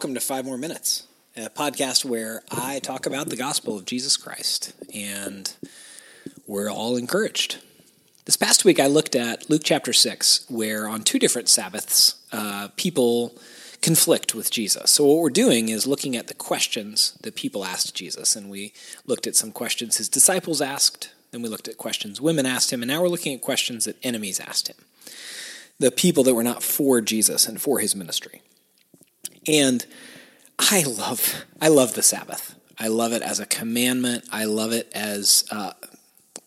welcome to Five More Minutes, a podcast where I talk about the gospel of Jesus Christ, and we're all encouraged. This past week, I looked at Luke chapter 6, where on two different Sabbaths, uh, people conflict with Jesus. So, what we're doing is looking at the questions that people asked Jesus, and we looked at some questions his disciples asked, then we looked at questions women asked him, and now we're looking at questions that enemies asked him. The people that were not for Jesus and for his ministry. And I love I love the Sabbath. I love it as a commandment. I love it as uh,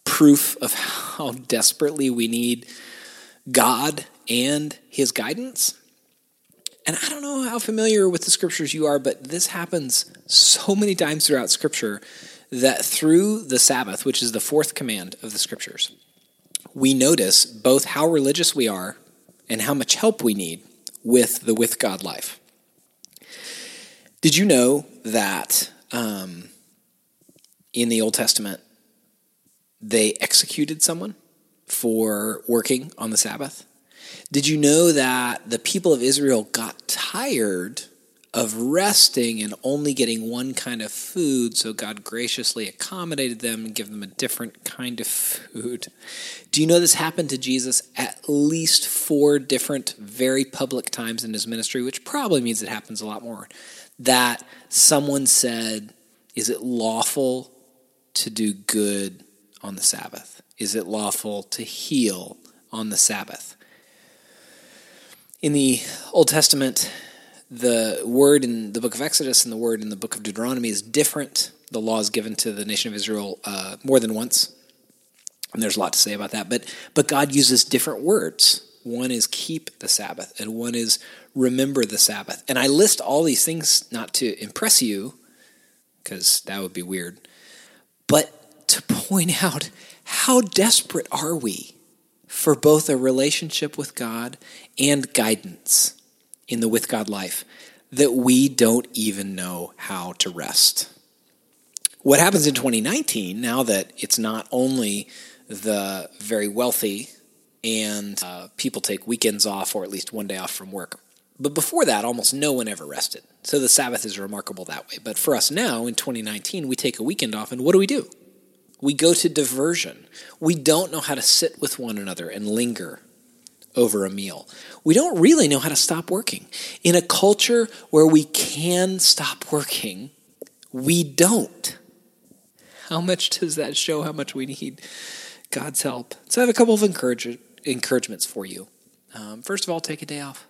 proof of how desperately we need God and His guidance. And I don't know how familiar with the scriptures you are, but this happens so many times throughout Scripture that through the Sabbath, which is the fourth command of the scriptures, we notice both how religious we are and how much help we need with the with God life. Did you know that um, in the Old Testament they executed someone for working on the Sabbath? Did you know that the people of Israel got tired of resting and only getting one kind of food, so God graciously accommodated them and gave them a different kind of food? Do you know this happened to Jesus at least four different, very public times in his ministry, which probably means it happens a lot more? That someone said, Is it lawful to do good on the Sabbath? Is it lawful to heal on the Sabbath? In the Old Testament, the word in the book of Exodus and the word in the book of Deuteronomy is different. The law is given to the nation of Israel uh, more than once. And there's a lot to say about that. But, but God uses different words. One is keep the Sabbath, and one is remember the Sabbath. And I list all these things not to impress you, because that would be weird, but to point out how desperate are we for both a relationship with God and guidance in the with God life that we don't even know how to rest. What happens in 2019, now that it's not only the very wealthy and uh, people take weekends off or at least one day off from work, but before that, almost no one ever rested. So the Sabbath is remarkable that way. But for us now, in 2019, we take a weekend off, and what do we do? We go to diversion. We don't know how to sit with one another and linger over a meal. We don't really know how to stop working. In a culture where we can stop working, we don't. How much does that show how much we need God's help? So I have a couple of encourage- encouragements for you. Um, first of all, take a day off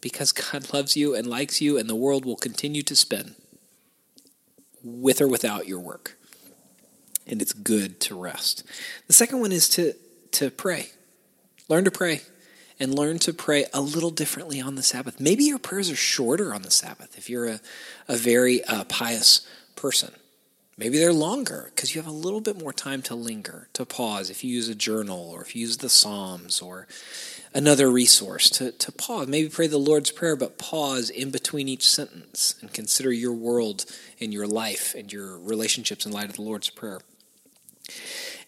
because God loves you and likes you, and the world will continue to spin with or without your work. And it's good to rest. The second one is to, to pray. Learn to pray and learn to pray a little differently on the Sabbath. Maybe your prayers are shorter on the Sabbath if you're a, a very uh, pious person. Maybe they're longer because you have a little bit more time to linger, to pause if you use a journal or if you use the Psalms or another resource to, to pause. Maybe pray the Lord's Prayer, but pause in between each sentence and consider your world and your life and your relationships in light of the Lord's Prayer.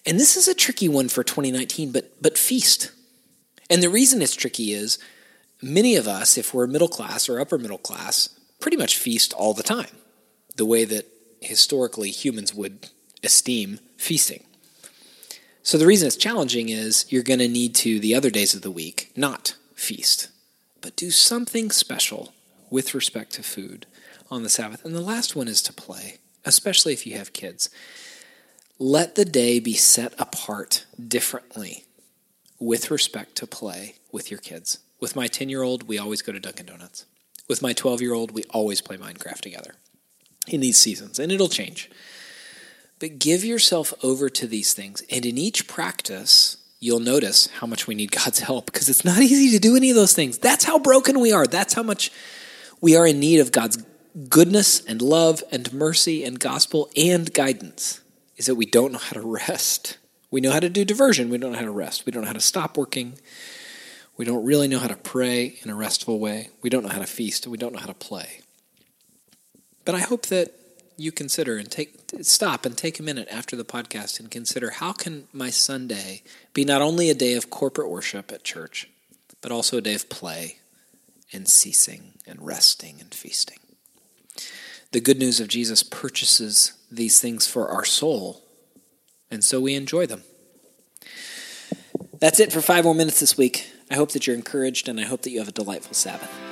And this is a tricky one for 2019, but but feast. And the reason it's tricky is many of us, if we're middle class or upper middle class, pretty much feast all the time, the way that historically humans would esteem feasting. So the reason it's challenging is you're going to need to, the other days of the week, not feast, but do something special with respect to food on the Sabbath. And the last one is to play, especially if you have kids. Let the day be set apart differently with respect to play with your kids. With my 10 year old, we always go to Dunkin' Donuts. With my 12 year old, we always play Minecraft together in these seasons, and it'll change. But give yourself over to these things. And in each practice, you'll notice how much we need God's help because it's not easy to do any of those things. That's how broken we are. That's how much we are in need of God's goodness and love and mercy and gospel and guidance is that we don't know how to rest. We know how to do diversion, we don't know how to rest. We don't know how to stop working. We don't really know how to pray in a restful way. We don't know how to feast, we don't know how to play. But I hope that you consider and take stop and take a minute after the podcast and consider how can my Sunday be not only a day of corporate worship at church, but also a day of play and ceasing and resting and feasting. The good news of Jesus purchases these things for our soul, and so we enjoy them. That's it for five more minutes this week. I hope that you're encouraged, and I hope that you have a delightful Sabbath.